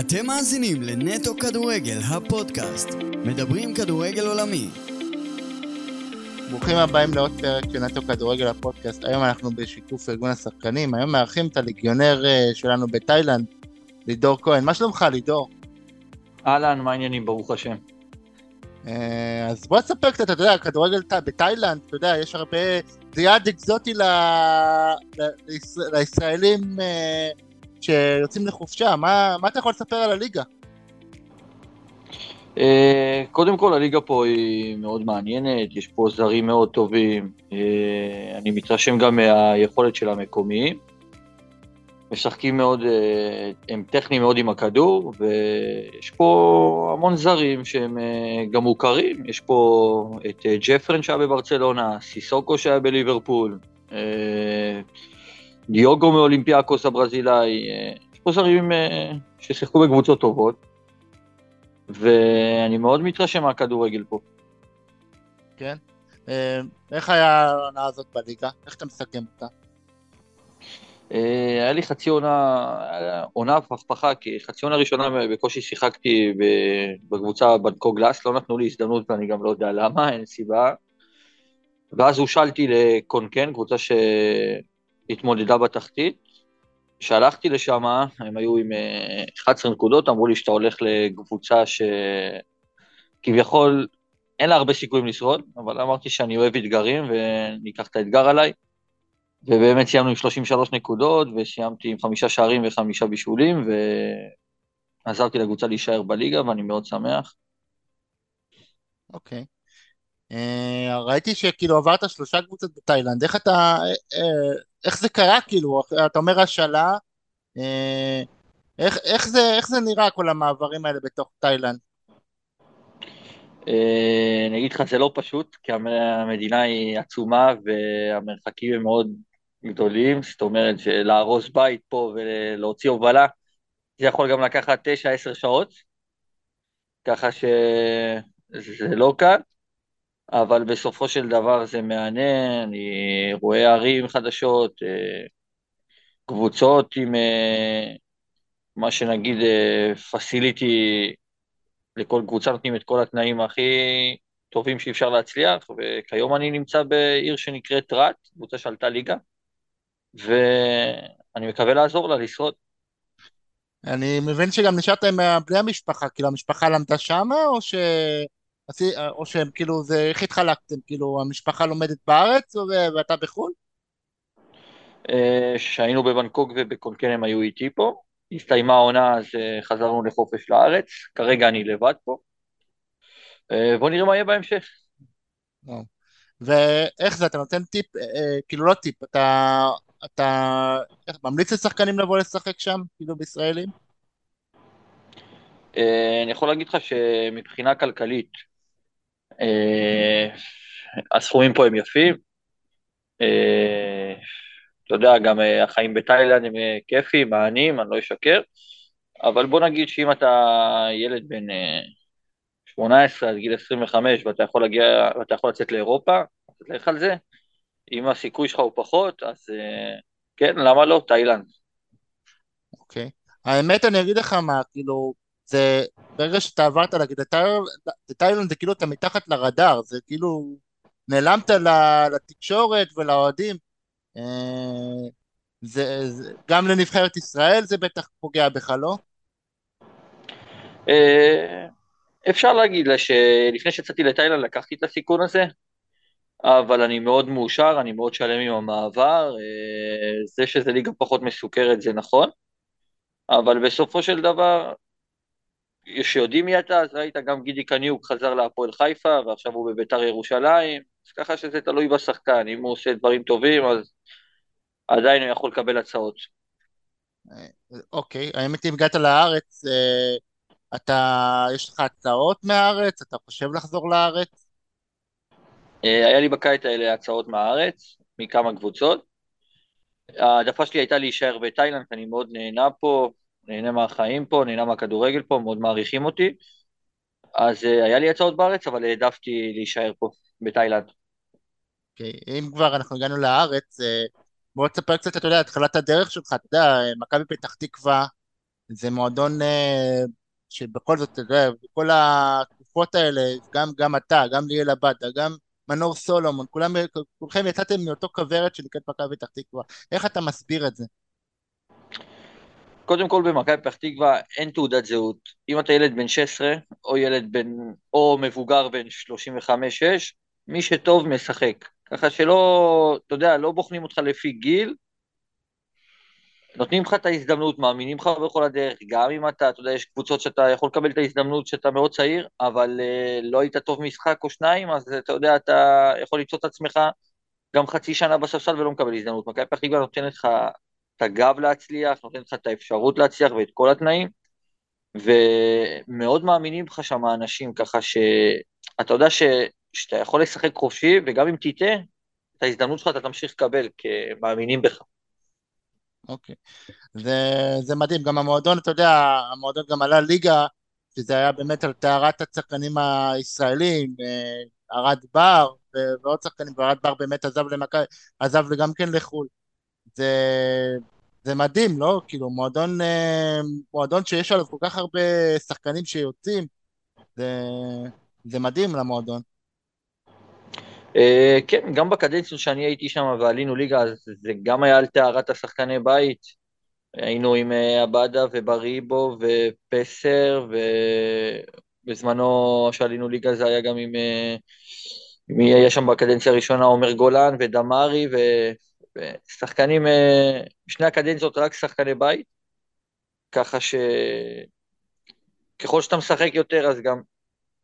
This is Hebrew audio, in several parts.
אתם מאזינים לנטו כדורגל, הפודקאסט. מדברים כדורגל עולמי. ברוכים הבאים לעוד פרק של נטו כדורגל הפודקאסט. היום אנחנו בשיתוף ארגון השחקנים. היום מארחים את הליגיונר אה, שלנו בתאילנד, לידור כהן. מה שלומך, לידור? אהלן, מה העניינים? ברוך השם. אה, אז בוא תספר קצת, אתה יודע, כדורגל בתאילנד, אתה יודע, יש הרבה... זה יעד אקזוטי ל... ל... לישראלים אה, שיוצאים לחופשה. מה, מה אתה יכול לספר על הליגה? אה, קודם כל הליגה פה היא מאוד מעניינת, יש פה זרים מאוד טובים, אני מתרשם גם מהיכולת של המקומיים. משחקים מאוד, אה, הם טכניים מאוד עם הכדור, ויש פה המון זרים שהם גם מוכרים, יש פה את ג'פרן שהיה בברצלונה, סיסוקו שהיה בליברפול, דיוגו מאולימפיאקוס הברזילאי, יש פה זרים ששיחקו בקבוצות טובות, ואני מאוד מתרשם מהכדורגל פה. כן? איך היה העונה הזאת בליגה? איך אתה מסכם אותה? אה, היה לי חצי עונה, עונה הפכפכה, כי חצי עונה ראשונה בקושי שיחקתי בקבוצה בנקו גלאס, לא נתנו לי הזדמנות ואני גם לא יודע למה, אין סיבה. ואז הושלתי לקונקן, קבוצה שהתמודדה בתחתית. כשהלכתי לשם, הם היו עם 11 אה, נקודות, אמרו לי שאתה הולך לקבוצה שכביכול אין לה הרבה סיכויים לשרוד, אבל אמרתי שאני אוהב אתגרים ואני אקח את האתגר עליי. ובאמת סיימנו עם 33 נקודות, וסיימתי עם חמישה שערים וחמישה בישולים, ועזרתי לקבוצה להישאר בליגה, ואני מאוד שמח. אוקיי. Okay. אה, ראיתי שכאילו עברת שלושה קבוצות בתאילנד, איך אתה, uh, איך זה קרה כאילו, אתה אומר השאלה, איך, איך, זה, איך זה נראה כל המעברים האלה בתוך תאילנד? אני אגיד לך, זה לא פשוט, כי המדינה היא עצומה והמרחקים הם מאוד גדולים, זאת אומרת שלהרוס בית פה ולהוציא הובלה, זה יכול גם לקחת 9-10 שעות, ככה שזה לא קל, אבל בסופו של דבר זה מהנה, אני רואה ערים חדשות, אה, קבוצות עם אה, מה שנגיד פסיליטי, אה, לכל קבוצה נותנים את כל התנאים הכי טובים שאפשר להצליח, וכיום אני נמצא בעיר שנקראת טראט, קבוצה שעלתה ליגה, ואני מקווה לעזור לה לשרוד. אני מבין שגם נשארת עם בני המשפחה, כאילו המשפחה למדה שמה, או ש... או שהם כאילו, זה, איך התחלקתם? כאילו, המשפחה לומדת בארץ ואתה בחו"ל? כשהיינו אה, בבנקוק ובקונקן הם היו איתי פה, הסתיימה העונה אז אה, חזרנו לחופש לארץ, כרגע אני לבד פה. אה, בואו נראה מה יהיה בהמשך. ואיך זה, אתה נותן טיפ, כאילו לא טיפ, אתה אתה ממליץ לשחקנים לבוא לשחק שם, כאילו בישראלים? אה, אני יכול להגיד לך שמבחינה כלכלית, אה, הסכומים פה הם יפים. אה, אתה יודע, גם החיים בתאילנד הם כיפים, מעניינים, אני לא אשקר, אבל בוא נגיד שאם אתה ילד בן 18 עד גיל 25 ואתה יכול להגיע, ואתה יכול לצאת לאירופה, תלך על זה, אם הסיכוי שלך הוא פחות, אז אה, כן, למה לא? תאילנד. אוקיי. האמת, אני אגיד לך מה, כאילו, זה, ברגע שאתה עברת, להגיד, תאילנד זה כאילו אתה מתחת לרדאר, זה כאילו, נעלמת לתקשורת ולאוהדים. אה, זה, זה, גם לנבחרת ישראל זה בטח פוגע בך, לא? אה, אפשר להגיד לה שלפני שיצאתי לתאילנד לקחתי את הסיכון הזה, אבל אני מאוד מאושר, אני מאוד שלם עם המעבר, אה, זה שזה ליגה פחות מסוכרת זה נכון, אבל בסופו של דבר, שיודעים מי אתה, אז ראית גם גידי קניוק חזר להפועל חיפה, ועכשיו הוא בביתר ירושלים, אז ככה שזה תלוי בשחקן, אם הוא עושה דברים טובים, אז עדיין הוא יכול לקבל הצעות. אוקיי, האמת אם הגעת לארץ, אה, אתה, יש לך הצעות מהארץ? אתה חושב לחזור לארץ? אה, היה לי בקיץ האלה הצעות מהארץ, מכמה קבוצות. העדפה שלי הייתה להישאר בתאילנד, כי אני מאוד נהנה פה, נהנה מהחיים פה, נהנה מהכדורגל פה, מאוד מעריכים אותי. אז uh, היה לי הצעות בארץ, אבל העדפתי להישאר פה, בתאילנד. אוקיי, okay, אם כבר אנחנו הגענו לארץ, uh, בוא תספר קצת, אתה יודע, התחלת הדרך שלך, אתה יודע, מכבי פתח תקווה, זה מועדון אה, שבכל זאת, אתה יודע, בכל התקופות האלה, גם, גם אתה, גם ליאל עבדה, גם מנור סולומון, כולם, כולכם יצאתם מאותו כוורת שנקראת מכבי פתח תקווה. איך אתה מסביר את זה? קודם כל במכבי פתח תקווה אין תעודת זהות. אם אתה ילד בן 16, או ילד בן, או מבוגר בן 35-6, מי שטוב משחק. ככה שלא, אתה יודע, לא בוחנים אותך לפי גיל, נותנים לך את ההזדמנות, מאמינים לך בכל הדרך, גם אם אתה, אתה יודע, יש קבוצות שאתה יכול לקבל את ההזדמנות שאתה מאוד צעיר, אבל uh, לא היית טוב משחק או שניים, אז אתה יודע, אתה יכול למצוא את עצמך גם חצי שנה בספסל ולא מקבל הזדמנות. מכבי פתח תקווה נותנת לך את הגב להצליח, נותנת לך את האפשרות להצליח ואת כל התנאים, ומאוד מאמינים בך שם האנשים, ככה שאתה יודע ש... שאתה יכול לשחק חופשי, וגם אם תטעה, את ההזדמנות שלך אתה תמשיך לקבל, כי מאמינים בך. אוקיי. זה, זה מדהים, גם המועדון, אתה יודע, המועדון גם עלה ליגה, שזה היה באמת על טהרת הצרכנים הישראלים, אה, בר ועוד שחקנים, וארד בר באמת עזב למכבי, עזב גם כן לחו"ל. זה, זה מדהים, לא? כאילו, מועדון, אה, מועדון שיש עליו כל כך הרבה שחקנים שיוצאים, זה, זה מדהים למועדון. Uh, כן, גם בקדנציות שאני הייתי שם ועלינו ליגה, אז זה גם היה על טהרת השחקני בית. היינו עם uh, עבדה ובריבו ופסר, ובזמנו שעלינו ליגה זה היה גם עם... מי היה שם בקדנציה הראשונה? עומר גולן ודמרי, ו... ושחקנים, uh, שני הקדנציות רק שחקני בית, ככה שככל שאתה משחק יותר, אז גם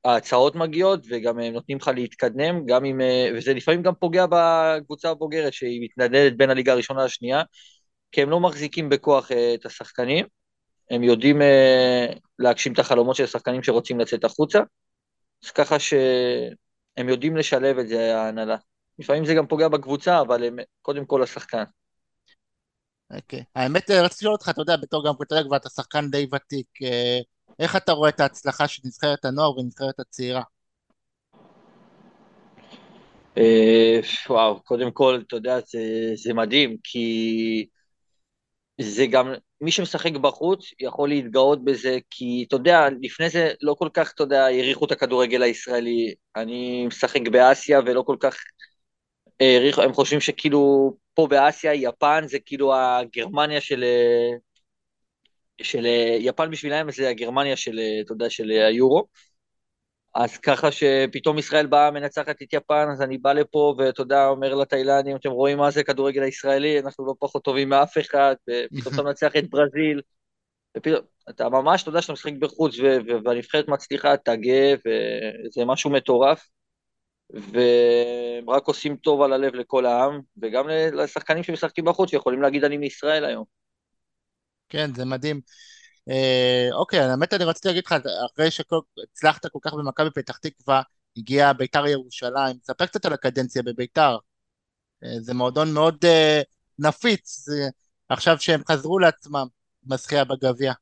ההצעות מגיעות וגם הם נותנים לך להתקדם, גם אם, אה, וזה לפעמים גם פוגע בקבוצה הבוגרת שהיא מתנדדת בין הליגה הראשונה לשנייה, כי הם לא מחזיקים בכוח אה, את השחקנים, הם יודעים אה, להגשים את החלומות של השחקנים שרוצים לצאת החוצה, אז ככה שהם יודעים לשלב את זה, ההנהלה. לפעמים זה גם פוגע בקבוצה, אבל הם קודם כל השחקן. אוקיי. Okay. האמת, רציתי לשאול אותך, אתה יודע, בתור גם, אתה יודע, כבר אתה שחקן די ותיק, איך אתה רואה את ההצלחה של נבחרת הנוער ונבחרת הצעירה? אה, וואו, קודם כל, אתה יודע, זה, זה מדהים, כי זה גם, מי שמשחק בחוץ יכול להתגאות בזה, כי אתה יודע, לפני זה לא כל כך, אתה יודע, העריכו את הכדורגל הישראלי. אני משחק באסיה ולא כל כך הם חושבים שכאילו פה באסיה, יפן זה כאילו הגרמניה של, של אה, יפן בשבילם זה הגרמניה של, אה, אתה יודע, של אה, היורו. אז ככה שפתאום ישראל באה מנצחת את יפן, אז אני בא לפה ואתה יודע, אומר לתאילנדים, אתם רואים מה זה כדורגל הישראלי, אנחנו לא פחות טובים מאף אחד, ופתאום אתה מנצח את ברזיל, ופתאום, אתה ממש, אתה יודע שאתה משחק בחוץ, והנבחרת מצליחה, אתה גאה, וזה משהו מטורף, והם רק עושים טוב על הלב לכל העם, וגם לשחקנים שמשחקים בחוץ, שיכולים להגיד אני מישראל היום. כן, זה מדהים. אה, אוקיי, האמת אני רציתי להגיד לך, אחרי שהצלחת כל כך במכבי פתח תקווה, הגיע ביתר ירושלים, ספר קצת על הקדנציה בביתר. אה, זה מועדון מאוד אה, נפיץ, זה, עכשיו שהם חזרו לעצמם בזכייה בגביע.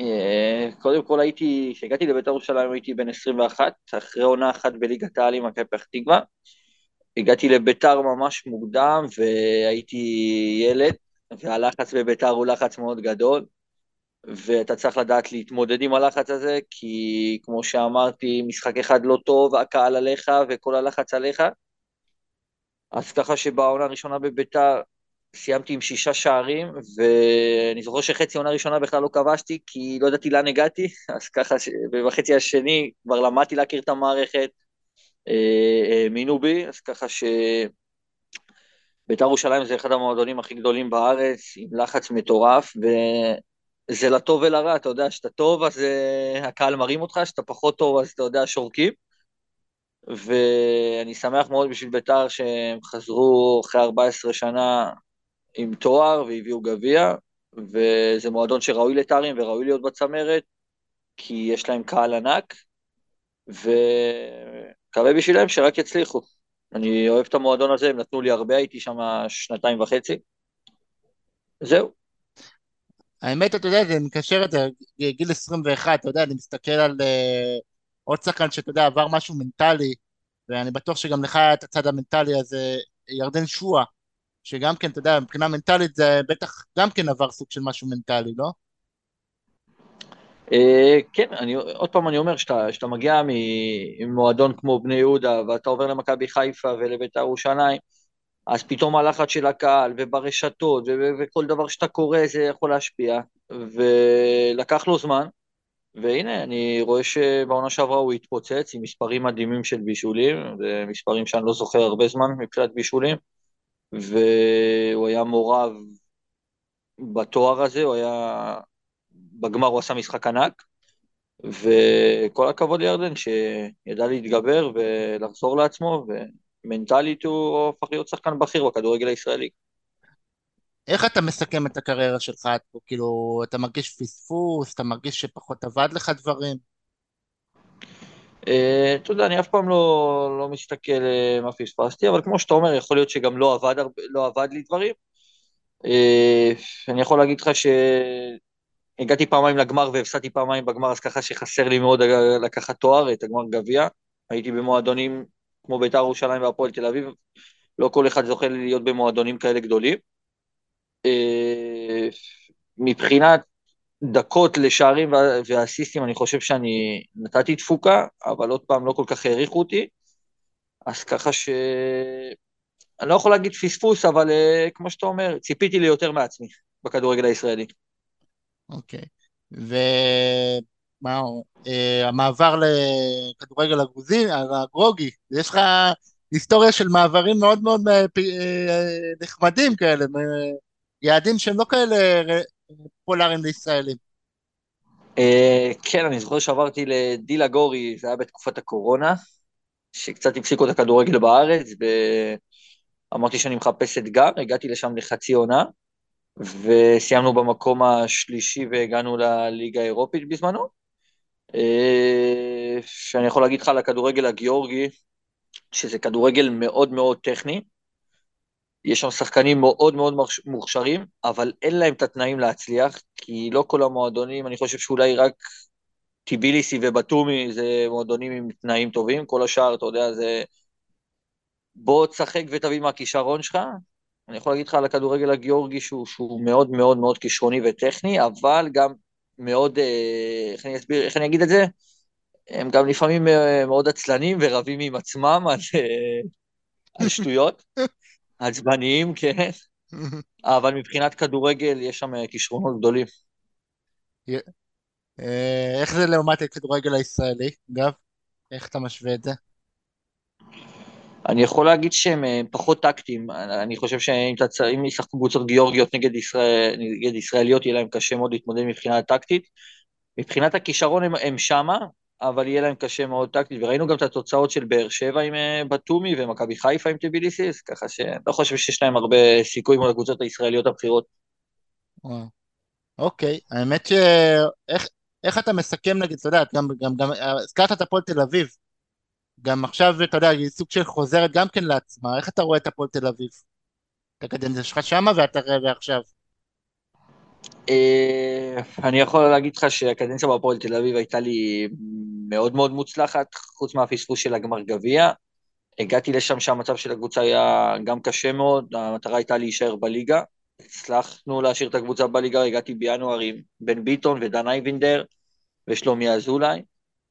אה, קודם כל הייתי, כשהגעתי לביתר ירושלים הייתי בן 21, אחרי עונה אחת בליגת העל עם מכבי פתח תקווה. הגעתי לביתר ממש מוקדם והייתי ילד, והלחץ בביתר הוא לחץ מאוד גדול, ואתה צריך לדעת להתמודד עם הלחץ הזה, כי כמו שאמרתי, משחק אחד לא טוב, הקהל עליך וכל הלחץ עליך. אז ככה שבעונה הראשונה בביתר סיימתי עם שישה שערים, ואני זוכר שחצי עונה ראשונה בכלל לא כבשתי, כי לא ידעתי לאן הגעתי, אז ככה שבחצי השני כבר למדתי להכיר את המערכת, אה, האמינו בי, אז ככה ש... בית"ר ירושלים זה אחד המועדונים הכי גדולים בארץ, עם לחץ מטורף, וזה לטוב ולרע, אתה יודע, שאתה טוב אז uh, הקהל מרים אותך, שאתה פחות טוב אז אתה יודע, שורקים. ואני שמח מאוד בשביל בית"ר שהם חזרו אחרי 14 שנה עם תואר והביאו גביע, וזה מועדון שראוי לתארים וראוי להיות בצמרת, כי יש להם קהל ענק, ומקווה בשבילם שרק יצליחו. אני אוהב את המועדון הזה, הם נתנו לי הרבה, הייתי שם שנתיים וחצי. זהו. האמת, אתה יודע, זה מקשר את זה, גיל 21, אתה יודע, אני מסתכל על uh, עוד שחקן שאתה יודע, עבר משהו מנטלי, ואני בטוח שגם לך את הצד המנטלי הזה, ירדן שואה. שגם כן, אתה יודע, מבחינה מנטלית זה בטח גם כן עבר סוג של משהו מנטלי, לא? אה, כן, אני, עוד פעם אני אומר, שאתה מגיע ממועדון כמו בני יהודה, ואתה עובר למכבי חיפה ולבית"ר ירושלים, אז פתאום הלחץ של הקהל, וברשתות, וכל דבר שאתה קורא זה יכול להשפיע, ולקח לו זמן, והנה, אני רואה שבעונה שעברה הוא התפוצץ עם מספרים מדהימים של בישולים, ומספרים שאני לא זוכר הרבה זמן מבחינת בישולים, והוא היה מעורב בתואר הזה, הוא היה... בגמר הוא עשה משחק ענק, וכל הכבוד לירדן שידע להתגבר ולחזור לעצמו, ומנטלית הוא הפך להיות שחקן בכיר בכדורגל הישראלי. איך אתה מסכם את הקריירה שלך? כאילו, אתה מרגיש פספוס? אתה מרגיש שפחות עבד לך דברים? אה, אתה יודע, אני אף פעם לא, לא מסתכל אה, מה פספסתי, אבל כמו שאתה אומר, יכול להיות שגם לא עבד, לא עבד לי דברים. אה, אני יכול להגיד לך שהגעתי פעמיים לגמר והפסדתי פעמיים בגמר, אז ככה שחסר לי מאוד לקחת תואר, את הגמר גביע. הייתי במועדונים כמו בית"ר ירושלים והפועל תל אביב, לא כל אחד זוכה להיות במועדונים כאלה גדולים. מבחינת דקות לשערים ואסיסטים, אני חושב שאני נתתי תפוקה, אבל עוד פעם לא כל כך העריכו אותי, אז ככה ש... אני לא יכול להגיד פספוס, אבל uh, כמו שאתה אומר, ציפיתי לי יותר מעצמי בכדורגל הישראלי. אוקיי, okay. ומה הוא, uh, המעבר לכדורגל הגרוזי, הגרוגי, יש לך היסטוריה של מעברים מאוד מאוד uh, נחמדים כאלה, יעדים שהם לא כאלה פולאריים לישראלים. אה, כן, אני זוכר שעברתי לדילה גורי, זה היה בתקופת הקורונה, שקצת הפסיקו את הכדורגל בארץ, ואמרתי שאני מחפש אתגר, הגעתי לשם לחצי עונה, וסיימנו במקום השלישי והגענו לליגה האירופית בזמנו. אה, שאני יכול להגיד לך על הכדורגל הגיאורגי, שזה כדורגל מאוד מאוד טכני, יש שם שחקנים מאוד מאוד מוכשרים, אבל אין להם את התנאים להצליח, כי לא כל המועדונים, אני חושב שאולי רק טיביליסי ובתומי זה מועדונים עם תנאים טובים, כל השאר, אתה יודע, זה... בוא תשחק ותביא מהכישרון שלך. אני יכול להגיד לך על הכדורגל הגיאורגי שהוא, שהוא מאוד מאוד מאוד כישרוני וטכני, אבל גם מאוד, אה, איך אני אסביר, איך אני אגיד את זה? הם גם לפעמים אה, מאוד עצלנים ורבים עם עצמם על, אה, על שטויות. עצבניים, כן, אבל מבחינת כדורגל יש שם כישרונות גדולים. אה, איך זה לעומת הכדורגל הישראלי, אגב? איך אתה משווה את זה? אני יכול להגיד שהם אה, פחות טקטיים, אני חושב שאם ישחקו קבוצות גיאורגיות נגד, ישראל, נגד ישראליות, יהיה להם קשה מאוד להתמודד מבחינה טקטית. מבחינת הכישרון הם, הם שמה, אבל יהיה להם קשה מאוד טקטית, וראינו גם את התוצאות של באר שבע עם אה, בתומי ומכבי חיפה עם טביליסיס, ככה שלא חושב שיש להם הרבה סיכוי מול הקבוצות הישראליות הבכירות. אוקיי, האמת ש... איך, אתה מסכם נגיד, אתה יודע, גם, גם, גם הזכרת את הפועל תל אביב, גם עכשיו, אתה יודע, היא סוג של חוזרת גם כן לעצמה, איך אתה רואה את הפועל תל אביב? את הקדנציה שלך שמה ואתה רואה ועכשיו. אה, אני יכול להגיד לך שהקדנציה בהפועל תל אביב הייתה לי מאוד מאוד מוצלחת, חוץ מהפספוס של הגמר גביע. הגעתי לשם שהמצב של הקבוצה היה גם קשה מאוד, המטרה הייתה להישאר בליגה. הצלחנו להשאיר את הקבוצה בליגה, הגעתי בינואר עם בן ביטון ודן אייבינדר ושלומי אזולאי.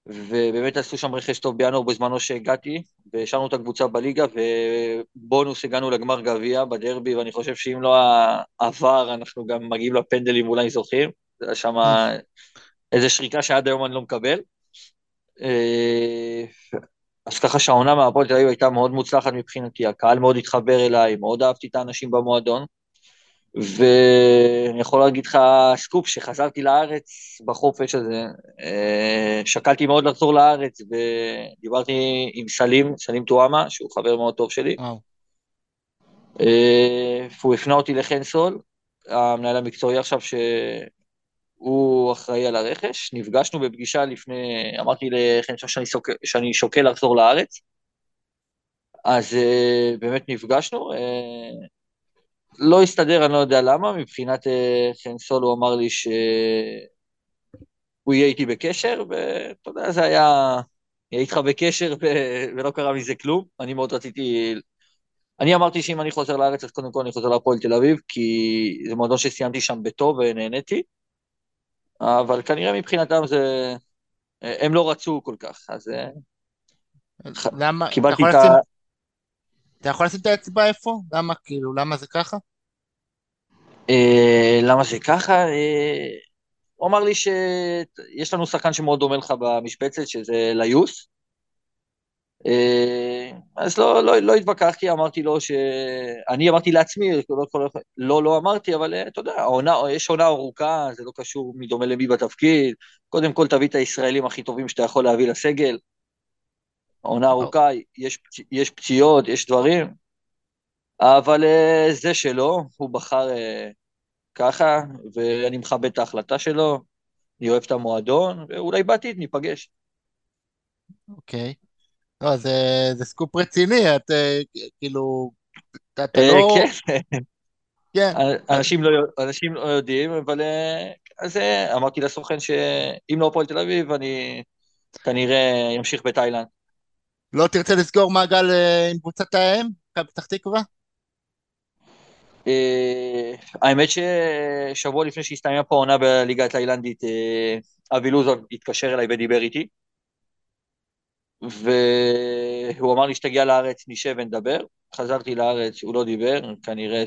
ובאמת עשו שם רכש טוב בינואר בזמנו שהגעתי, והשארנו את הקבוצה בליגה, ובונוס הגענו לגמר גביע בדרבי, ואני חושב שאם לא העבר, אנחנו גם מגיעים לפנדלים אולי זוכים. זה שם איזה שריקה שעד היום אני לא מקבל. אה, אז ככה שהעונה מהפועל תל אביב הייתה מאוד מוצלחת מבחינתי, הקהל מאוד התחבר אליי, מאוד אהבתי את האנשים במועדון. ואני יכול להגיד לך סקופ, שחזרתי לארץ בחופש הזה, אה, שקלתי מאוד לחזור לארץ, ודיברתי עם סלים, סלים טועמה, שהוא חבר מאוד טוב שלי. אה, הוא הפנה אותי לחן סול, המנהל המקצועי עכשיו, שהוא אחראי על הרכש. נפגשנו בפגישה לפני, אמרתי לחן סול שאני, שאני שוקל לחזור לארץ. אז אה, באמת נפגשנו, לא הסתדר, אני לא יודע למה, מבחינת אה, חן סול הוא אמר לי שהוא יהיה איתי בקשר, ואתה יודע, זה היה, יהיה איתך בקשר ו... ולא קרה מזה כלום. אני מאוד רציתי אני אמרתי שאם אני חוזר לארץ, אז קודם כל אני חוזר להפועל תל אביב, כי זה מועדון שסיימתי שם בטוב ונהניתי, אבל כנראה מבחינתם זה... הם לא רצו כל כך, אז... אה, למה? קיבלתי את ה... אתה יכול לשים את האצבע איפה? למה, כאילו, למה זה ככה? אה, למה זה ככה? אה, הוא אמר לי שיש לנו שחקן שמאוד דומה לך במשבצת, שזה ליוס. אה, אז לא, לא, לא התווכחתי, אמרתי לו ש... אני אמרתי לעצמי, לא, לא, לא, לא אמרתי, אבל אה, אתה יודע, העונה, יש עונה ארוכה, זה לא קשור מי דומה למי בתפקיד. קודם כל תביא את הישראלים הכי טובים שאתה יכול להביא לסגל. העונה ארוכה, יש, יש פציעות, יש דברים, אבל אה, זה שלו, הוא בחר אה, ככה, ואני מכבד את ההחלטה שלו, אני אוהב את המועדון, ואולי בעתיד ניפגש. אוקיי. לא, זה, זה סקופ רציני, את אה, כאילו, אתה, לא... כן, כן. אנשים לא, אנשים לא יודעים, אבל אז אמרתי לסוכן שאם לא הפועל תל אביב, אני כנראה אמשיך בתאילנד. לא תרצה לסגור מעגל אה, עם קבוצת האם? מכבי פתח תקווה? אה, האמת ששבוע לפני שהסתיימה פה העונה בליגה התאילנדית, אה, אבי לוזון התקשר אליי ודיבר איתי, והוא אמר לי שתגיע לארץ, נשב ונדבר. חזרתי לארץ, הוא לא דיבר, כנראה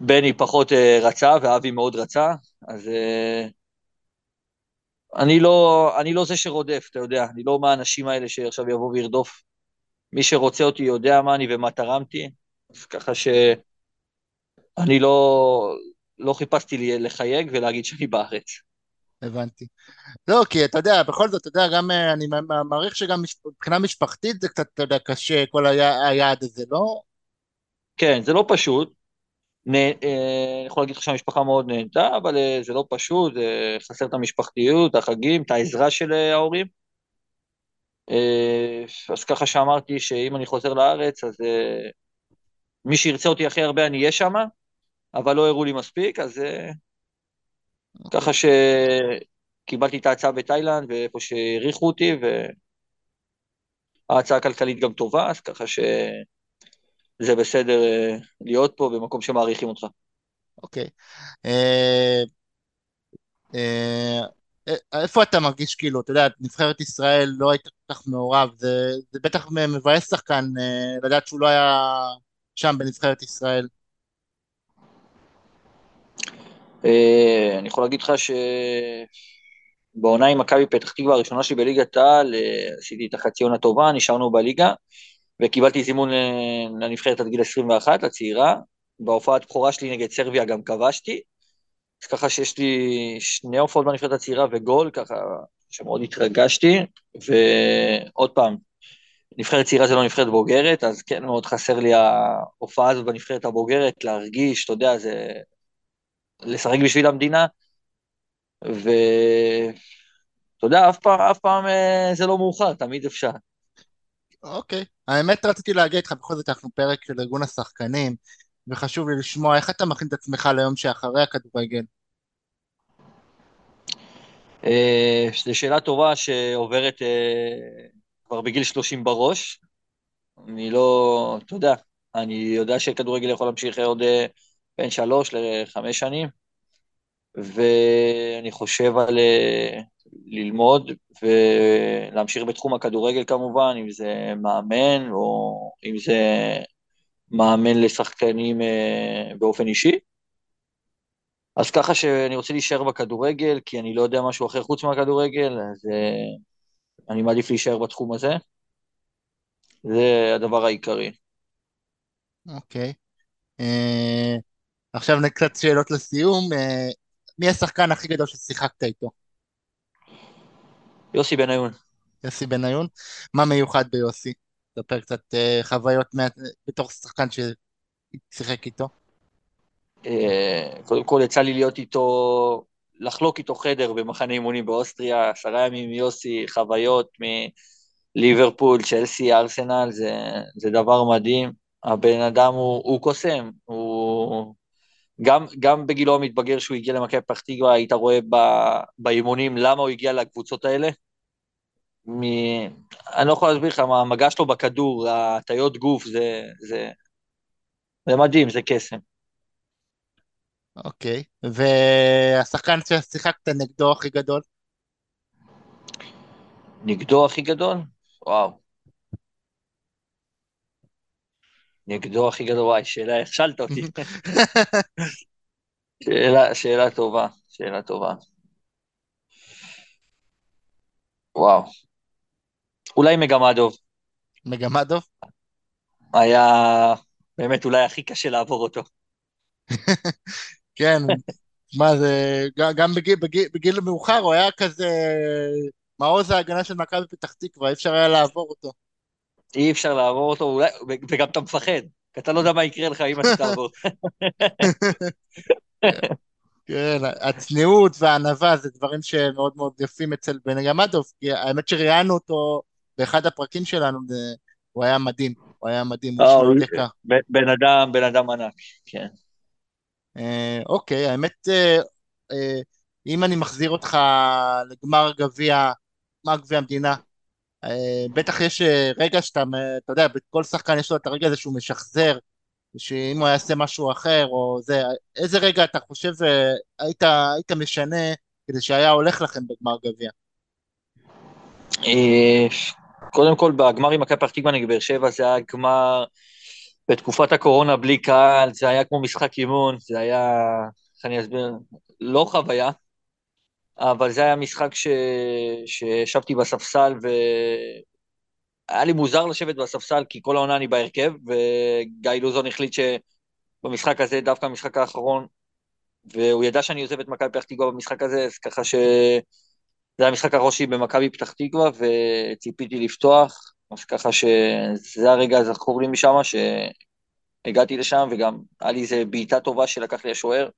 שבני פחות רצה ואבי מאוד רצה, אז אני לא, אני לא זה שרודף, אתה יודע, אני לא מהאנשים האלה שעכשיו יבוא וירדוף. מי שרוצה אותי יודע מה אני ומה תרמתי, אז ככה שאני לא, לא חיפשתי לחייג ולהגיד שאני בארץ. הבנתי. לא, כי אתה יודע, בכל זאת, אתה יודע, גם אה, אני מעריך שגם מבחינה משפחתית זה קצת, אתה יודע, קשה, כל היעד הזה, לא? כן, זה לא פשוט. אה, אני יכול להגיד לך שהמשפחה מאוד נהנתה, אבל אה, זה לא פשוט, אה, חסר את המשפחתיות, החגים, את העזרה של ההורים. אז ככה שאמרתי שאם אני חוזר לארץ, אז מי שירצה אותי הכי הרבה אני אהיה שם, אבל לא הראו לי מספיק, אז אה, ככה שקיבלתי את ההצעה בתאילנד, ואיפה שהעריכו אותי, וההצעה הכלכלית גם טובה, אז ככה שזה בסדר אה, להיות פה במקום שמעריכים אותך. אוקיי. אה, אה, איפה אתה מרגיש כאילו, אתה יודע, נבחרת ישראל לא היית כל כך מעורב, זה, זה בטח מבאס שחקן לדעת שהוא לא היה שם בנבחרת ישראל. אני יכול להגיד לך שבעונה עם מכבי פתח תקווה הראשונה שלי בליגת העל, עשיתי את החצי עונה טובה, נשארנו בליגה, וקיבלתי זימון ל- לנבחרת עד גיל 21, לצעירה. בהופעת בכורה שלי נגד סרביה גם כבשתי, אז ככה שיש לי שני הופעות בנבחרת הצעירה וגול, ככה שמאוד התרגשתי, ועוד פעם, נבחרת צעירה זה לא נבחרת בוגרת, אז כן, מאוד חסר לי ההופעה הזאת בנבחרת הבוגרת, להרגיש, אתה יודע, זה לשחק בשביל המדינה, ואתה יודע, אף פעם, אף פעם אה, זה לא מאוחר, תמיד אפשר. אוקיי. האמת רציתי להגיד איתך, בכל זאת אנחנו פרק של ארגון השחקנים, וחשוב לי לשמוע איך אתה מכין את עצמך ליום שאחרי הכדורגל. אה, זו שאלה טובה שעוברת אה, כבר בגיל 30 בראש. אני לא, אתה יודע, אני יודע שכדורגל יכול להמשיך עוד אה, בין שלוש לחמש שנים, ואני חושב על ללמוד ולהמשיך בתחום הכדורגל כמובן, אם זה מאמן או אם זה מאמן לשחקנים אה, באופן אישי. אז ככה שאני רוצה להישאר בכדורגל, כי אני לא יודע משהו אחר חוץ מהכדורגל, אז אה, אני מעדיף להישאר בתחום הזה. זה הדבר העיקרי. אוקיי. אה, עכשיו קצת שאלות לסיום. אה, מי השחקן הכי גדול ששיחקת איתו? יוסי בניון. יוסי בניון? מה מיוחד ביוסי? ספר קצת אה, חוויות מה... בתור שחקן ששיחק איתו. אה, קודם כל יצא לי להיות איתו, לחלוק איתו חדר במחנה אימונים באוסטריה, עשרה ימים עם יוסי, חוויות מליברפול, צ'לסי, ארסנל, זה, זה דבר מדהים. הבן אדם הוא, הוא קוסם, הוא... גם, גם בגילו המתבגר שהוא הגיע למכבי פתח תקווה, היית רואה ב, באימונים למה הוא הגיע לקבוצות האלה. מ... אני לא יכול להסביר לך המגע שלו בכדור, הטיות גוף, זה, זה, זה מדהים, זה קסם. אוקיי, והשחקן ששיחקת נגדו הכי גדול? נגדו הכי גדול? וואו. נגדו הכי גדול, וואי, שאלה, הכשלת אותי. שאלה, שאלה טובה, שאלה טובה. וואו. אולי מגמדוב. מגמדוב? היה באמת אולי הכי קשה לעבור אותו. כן, מה זה, גם בגיל, בגיל, בגיל מאוחר הוא היה כזה מעוז ההגנה של מכבי פתח תקווה, אי אפשר היה לעבור אותו. אי אפשר לעבור אותו, אולי, וגם אתה מפחד, כי אתה לא יודע מה יקרה לך אם אתה תעבור. כן, הצניעות והענווה זה דברים שמאוד מאוד יפים אצל בן גמדוב, כי האמת שראיינו אותו באחד הפרקים שלנו, הוא היה מדהים, הוא היה מדהים, הוא אה. בן אדם, בן אדם ענק, כן. אה, אוקיי, האמת, אה, אם אני מחזיר אותך לגמר גביע, גמר גביע המדינה, בטח יש רגע שאתה, אתה יודע, בכל שחקן יש לו את הרגע הזה שהוא משחזר, שאם הוא יעשה משהו אחר או זה, איזה רגע אתה חושב היית, היית משנה כדי שהיה הולך לכם בגמר גביע? קודם כל, בגמר עם מכבי פתח תקווה נגד באר שבע זה היה גמר בתקופת הקורונה בלי קהל, זה היה כמו משחק אימון, זה היה, איך אני אסביר, לא חוויה, אבל זה היה משחק ש... שישבתי בספסל והיה לי מוזר לשבת בספסל כי כל העונה אני בהרכב, וגיא לוזון החליט שבמשחק הזה, דווקא המשחק האחרון, והוא ידע שאני עוזב את מכבי פתח תקווה במשחק הזה, אז ככה ש... זה היה המשחק הראשי במכבי פתח תקווה, וציפיתי לפתוח, אז ככה שזה הרגע הזכור לי משם, שהגעתי לשם, וגם היה לי איזה בעיטה טובה שלקח לי השוער,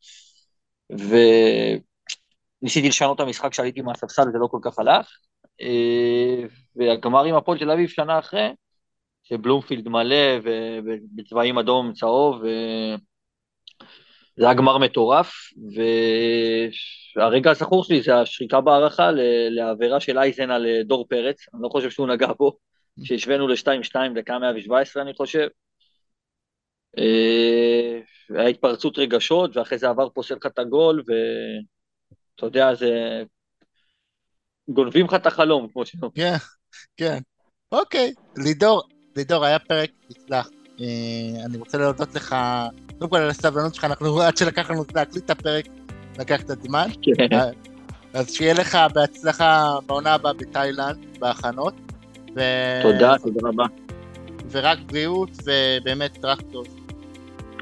וניסיתי לשנות את המשחק כשעליתי מהספסל, וזה לא כל כך הלך. אה, והגמר עם הפועל תל אביב שנה אחרי, שבלומפילד מלא ובצבעים אדום צהוב, זה היה גמר מטורף, והרגע הזכור שלי זה השריקה בהערכה לעבירה של אייזן על אה, דור פרץ, אני לא חושב שהוא נגע בו, שהשווינו ל-2-2 דקה 117 אני חושב. אה, היה התפרצות רגשות, ואחרי זה עבר פוסל לך את הגול, ואתה יודע, זה... גונבים לך את החלום, כמו שאומרים. כן, כן. אוקיי, לידור, לידור, היה פרק נצלח. אה, אני רוצה להודות לך, קודם כל על הסבלנות שלך, אנחנו עד שלקח לנו להקליט את הפרק, לקח קצת זמן. כן. אה, אז שיהיה לך בהצלחה בעונה הבאה בתאילנד, בהכנות. ו... תודה, תודה רבה. ורק בריאות, ובאמת רק טוב.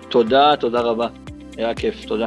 תודה, תודה רבה. היה כיף, תודה.